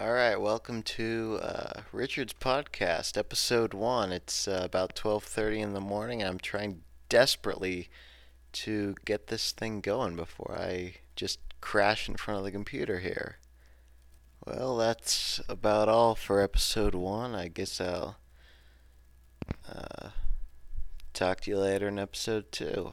All right, welcome to uh, Richard's podcast, episode one. It's uh, about twelve thirty in the morning. I'm trying desperately to get this thing going before I just crash in front of the computer here. Well, that's about all for episode one. I guess I'll uh, talk to you later in episode two.